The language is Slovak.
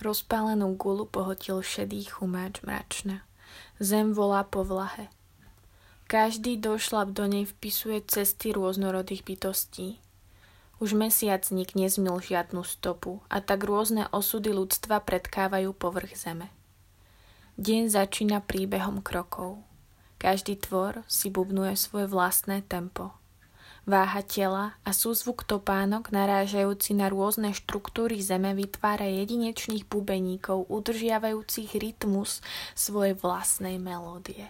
Rozpálenú gulu pohotil šedý chumáč mračna. Zem volá po vlahe. Každý došlap do nej vpisuje cesty rôznorodých bytostí. Už mesiac nik nezmil žiadnu stopu a tak rôzne osudy ľudstva predkávajú povrch zeme. Deň začína príbehom krokov. Každý tvor si bubnuje svoje vlastné tempo. Váha tela a súzvuk topánok narážajúci na rôzne štruktúry zeme vytvára jedinečných bubeníkov udržiavajúcich rytmus svojej vlastnej melódie.